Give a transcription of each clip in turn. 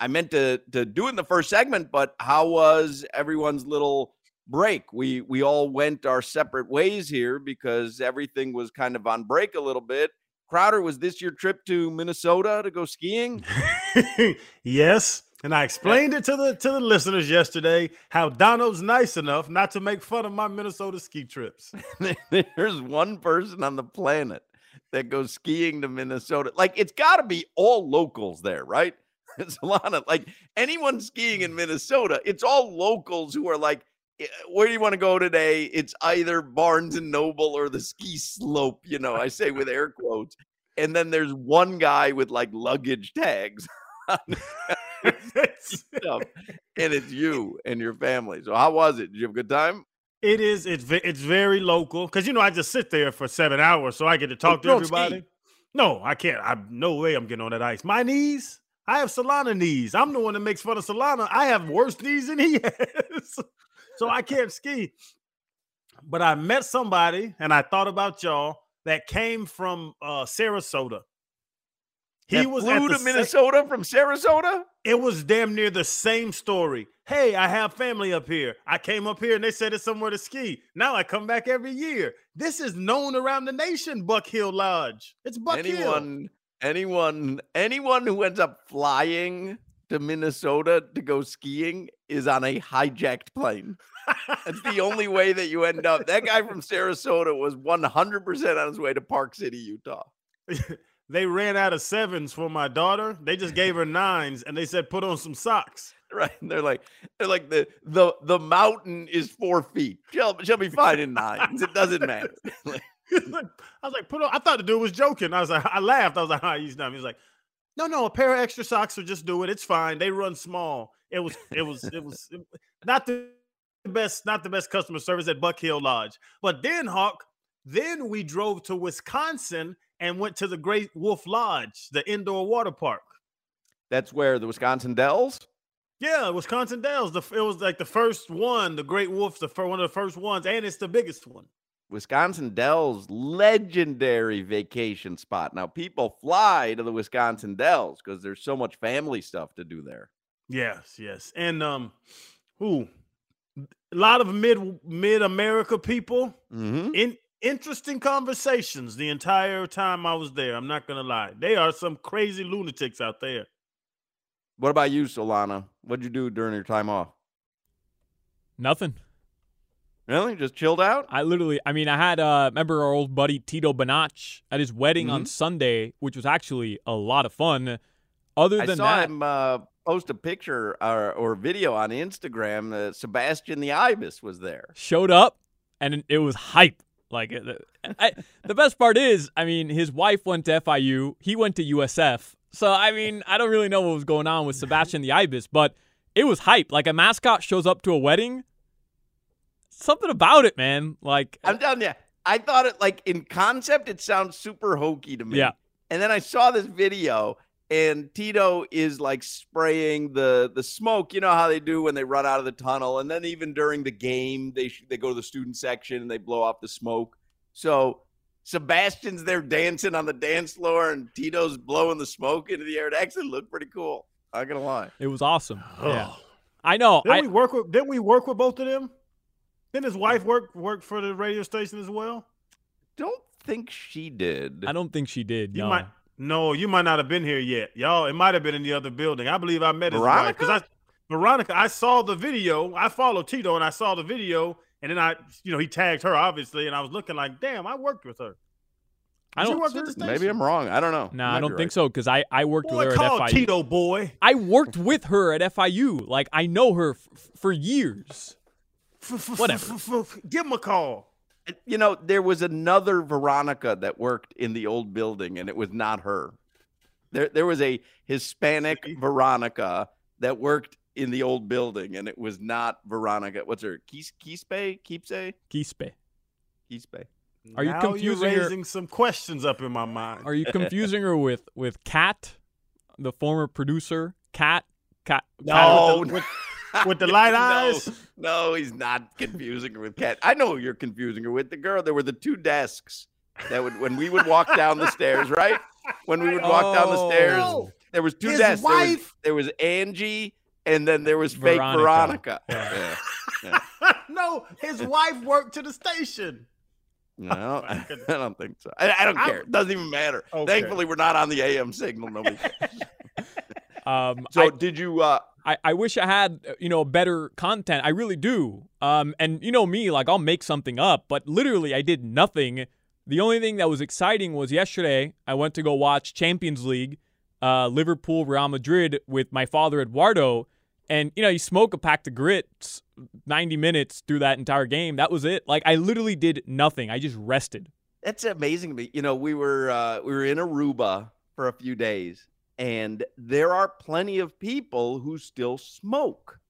I meant to to do it in the first segment, but how was everyone's little break? We we all went our separate ways here because everything was kind of on break a little bit. Crowder, was this your trip to Minnesota to go skiing? yes. And I explained it to the to the listeners yesterday how Donald's nice enough not to make fun of my Minnesota ski trips. There's one person on the planet that goes skiing to Minnesota. Like it's got to be all locals there, right? It's a like anyone skiing in Minnesota, it's all locals who are like, "Eh, where do you want to go today? It's either Barnes and Noble or the ski slope, you know, I say with air quotes. And then there's one guy with like luggage tags stuff, and it's you and your family. So how was it? Did you have a good time? It is. It's it's very local because you know I just sit there for seven hours, so I get to talk to Oh, ski. everybody. No, I can't. I no way I'm getting on that ice. My knees. I have Solana knees. I'm the one that makes fun of Solana. I have worse knees than he has, so I can't ski. But I met somebody, and I thought about y'all that came from uh, Sarasota. He That was flew to Minnesota from Sarasota. it was damn near the same story. Hey, I have family up here. I came up here and they said it's somewhere to ski. Now I come back every year. This is known around the nation, Buck Hill Lodge. It's Buck Hill. Anyone, anyone, who ends up flying to Minnesota to go skiing is on a hijacked plane. That's the only way that you end up. That guy from Sarasota was 100% on his way to Park City, Utah. They ran out of sevens for my daughter. They just gave her nines and they said put on some socks. Right? And they're like, they're like the the the mountain is four feet. She'll she'll be fine in nines. It doesn't matter. Like, I was like, put on. I thought the dude was joking. I was like, I laughed. I was like, ah, he's not. He's like, no, no, a pair of extra socks will just do it. It's fine. They run small. It was, it was, it was it- not the best, not the best customer service at Buck Hill Lodge. But then, Hawk, then we drove to Wisconsin and went to the Great Wolf Lodge, the indoor water park. That's where the Wisconsin Dells. Yeah, Wisconsin Dells. The, it was like the first one, the Great Wolf, the one of the first ones, and it's the biggest one. Wisconsin Dells, legendary vacation spot. Now people fly to the Wisconsin Dells because there's so much family stuff to do there. Yes, yes. And um who a lot of mid mid America people Mm-hmm. in interesting conversations the entire time I was there. I'm not gonna lie. They are some crazy lunatics out there. What about you, Solana? What'd you do during your time off? Nothing. Really? Just chilled out? I literally, I mean, I had, uh, remember our old buddy Tito Banach at his wedding on Mhm. Sunday, which was actually a lot of fun. Other than I saw that, him uh, post a picture or, or video on Instagram. Uh, Sebastian the Ibis was there. showed up and it was hype. Like, it- I, the best part is, I mean, his wife went to FIU, he went to USF. So, I mean, I don't really know what was going on with Sebastian the Ibis, but it was hype. Like, a mascot shows up to a wedding. Something about it, man. Like, I'm telling you, I thought it like in concept, it sounds super hokey to me. Yeah. And then I saw this video, and Tito is like spraying the the smoke. You know how they do when they run out of the tunnel, and then even during the game, they sh- they go to the student section and they blow off the smoke. So Sebastian's there dancing on the dance floor, and Tito's blowing the smoke into the air. It actually looked pretty cool. Not gonna lie. it was awesome. Yeah. I know. Didn't I, we work with didn't we work with both of them? Didn't his wife work work for the radio station as well? Don't think she did. I don't think she did. You no. might No, you might not have been here yet. Y'all, it might have been in the other building. I believe I met his wife because I Veronica, I saw the video. I followed Tito and I saw the video, and then I, you know, he tagged her obviously, and I was looking like, damn, I worked with her. I don't. work at? Maybe I'm wrong. I don't know. No, You I don't think right. so because I I worked Boy, with her at FIU. Tito boy. I worked with her at FIU. Like I know her f- for years. Whatever. Give him a call. You know, there was another Veronica that worked in the old building, and it was not her. There, there was a Hispanic Veronica that worked in the old building, and it was not Veronica. What's her? Quis, Quispe? Quispe? Kispe. Quispe. Are you Now confusing her- You're raising some questions up in my mind. Are you confusing her with with Cat, the former producer? Kat. Cat. No, with, the, with the light no, eyes. No, he's not confusing her with Cat. I know who you're confusing her with. The girl. There were the two desks that would when we would walk down the stairs, right? When we would walk down the oh. stairs, Oh. there was two His desks. There was, there was Angie, and then there was fake Veronica. Veronica. Yeah. Yeah. no, his wife worked to the station. No, my I don't think so. I, I don't I'm- care. It doesn't even matter. Okay. Thankfully, we're not on the AM signal. Nobody. Um, So, I, did you? uh I, I wish I had uh, you know better content. I really do. Um, and you know me, like I'll make something up, but literally I did nothing. The only thing that was exciting was yesterday I went to go watch Champions League, uh, Liverpool Real Madrid with my father Eduardo, and you know you smoke a pack of grits, ninety minutes through that entire game. That was it. Like I literally did nothing. I just rested. That's amazing to me. You know, we were uh, we were in Aruba for a few days, and there are plenty of people who still smoke.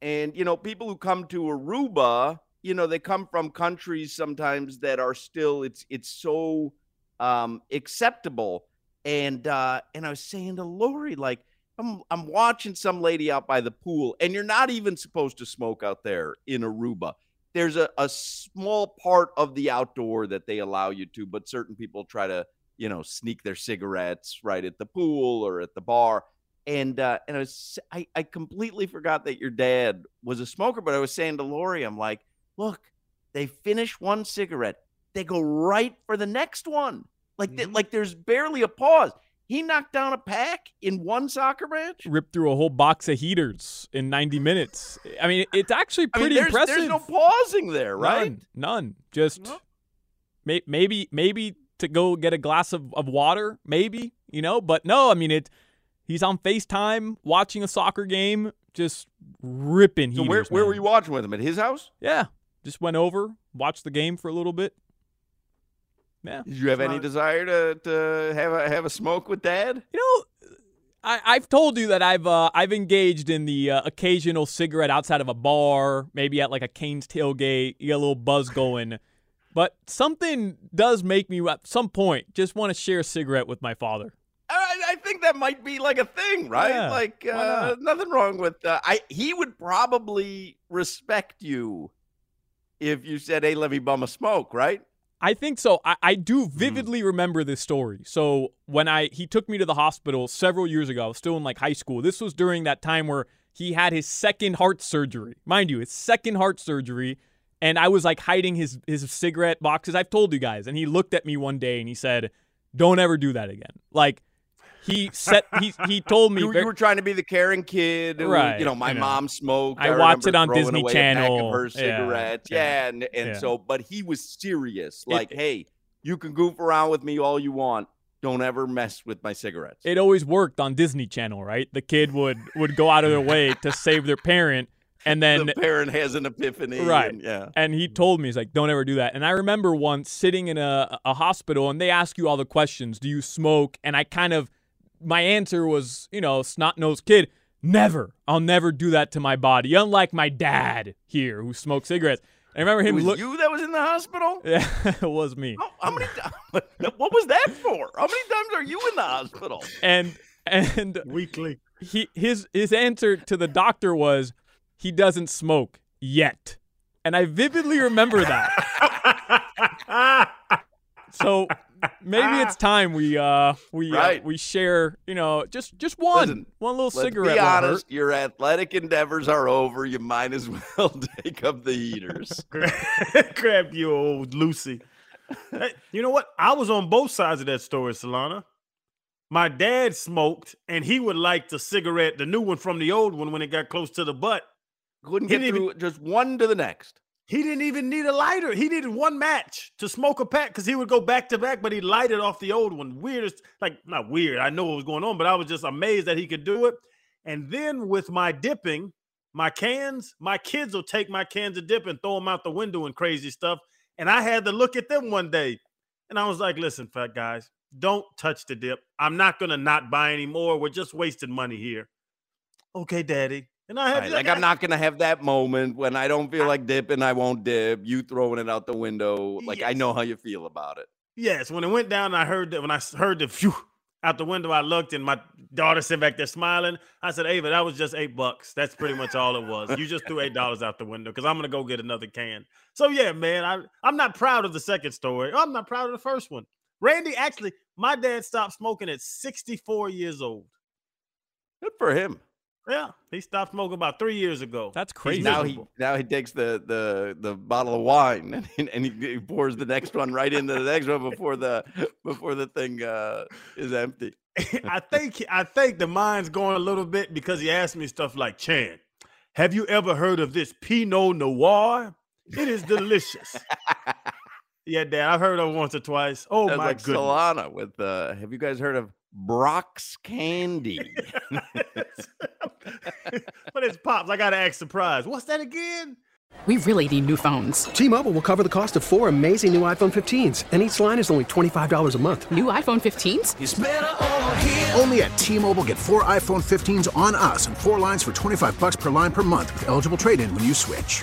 And you know, people who come to Aruba, you know, they come from countries sometimes that are still it's it's so um acceptable. And uh and I was saying to Lori, like, I'm I'm watching some lady out by the pool, and you're not even supposed to smoke out there in Aruba there's a, a small part of the outdoor that they allow you to, but certain people try to, you know, sneak their cigarettes right at the pool or at the bar. And uh, and I was I, I completely forgot that your dad was a smoker, but I was saying to Lori, I'm like, look, they finish one cigarette, they go right for the next one. Like th- Mhm. like there's barely a pause. He knocked down a pack in one soccer match. Ripped through a whole box of heaters in ninety minutes. I mean, it's actually I mean, pretty there's, impressive. there's no pausing there, right? None. None. Just No. may, maybe maybe to go get a glass of, of water, maybe, you know, but no, I mean it he's on FaceTime watching a soccer game, just ripping So heaters. where where man. were you watching with him at his house? Yeah. Just went over, watched the game for a little bit. Yeah. Did you have any desire to, to have a have a smoke with dad? You know, I, I've told you that I've uh, I've engaged in the uh, occasional cigarette outside of a bar, maybe at like a Cane's tailgate. You get a little buzz going, but something does make me at some point just want to share a cigarette with my father. I, I think that might be like a thing, right? Yeah, like uh, not? nothing wrong with uh, I. He would probably respect you if you said, "Hey, let me bum a smoke," right? I think so. I, I do vividly remember this story. So when I he took me to the hospital several years ago, I was still in like high school. This was during that time where he had his second heart surgery. Mind you, his second heart surgery. And I was like hiding his his cigarette boxes. I've told you guys. And he looked at me one day and he said, Don't ever do that again. Like he set he he told me You, very- you were trying to be the caring kid, who, Right, You know, my you know. mom smoked. I I watched it on Disney away a pack Channel. of her Yeah, cigarettes, yeah, yeah, and and yeah. so, but he was serious. It- Like, hey, you can goof around with me all you want. Don't ever mess with my cigarettes. it always worked on Disney Channel, right? The kid would would go out of their way to save their parent and then the parent has an epiphany, Right. and- yeah. And he mm. told me, he's like, don't ever do that. And I remember once sitting in a, a hospital and they ask you all the questions. Do you smoke? And I kind of, my answer was, you know, snot nosed kid, never. I'll never do that to my body. Unlike my dad here who smokes cigarettes. I remember It him was look. you that was in the hospital. Yeah, it was me. How, how many? what was that for? How many times are you in the hospital? And and Weekly. he his his answer to the doctor was he doesn't smoke yet. And I vividly remember that. So maybe it's time we uh we uh, we share you know just just one Listen, one little Let's cigarette. be won't hurt. honest. Your athletic endeavors are over. You might as well take up the heaters. Grab you, old Lucy. Hey, you know what? I was on both sides of that story, Solana. my dad smoked, and he would light the cigarette, the new one from the old one, when it got close to the butt. Couldn't get through just one to the next. He didn't even need a lighter. He needed one match to smoke a pack because he would go back to back, but he lighted off the old one. Weirdest, like not weird. I know what was going on, but I was just amazed that he could do it. And then with my dipping, my cans, my kids will take my cans of dip and throw them out the window and crazy stuff. And I had to look at them one day, and I was like, "Listen, fat guys, don't touch the dip. I'm not gonna not buy anymore. We're just wasting money here." Okay, daddy. And I had Right, like I'm not gonna have that moment when I don't feel like dipping, I won't dip. You throwing it out the window, like I know how you feel about it. Yes, when it went down, I heard that when I heard the phew out the window, I looked and my daughter sitting back there smiling. I said, Ava, that was just eight bucks. That's pretty much all it was. You just threw eight dollars out the window because I'm gonna go get another can. So yeah, man, I, I'm not proud of the second story. Oh, I'm not proud of the first one. Randy, actually, my dad stopped smoking at 64 years old. Good for him. Yeah, he stopped smoking about three years ago. That's He's crazy. Now he now he takes the the the bottle of wine and, he- and he, he pours the next one right into the next one before the before the thing uh, is empty. I think I think the mind's going a little bit because he asked me stuff like, Chan, have you ever heard of this Pinot Noir? It is delicious. yeah, Dad, I've heard of it once or twice. Oh That's my like goodness. Solana with uh have you guys heard of Brach's candy? but it's pops. I gotta act surprised. What's that again? We really need new phones. T-Mobile will cover the cost of four amazing new iPhone 15s, and each line is only $25 a month. New iPhone 15s? Only at T-Mobile get four iPhone 15s on us and four lines for 25 bucks per line per month with eligible trade-in when you switch.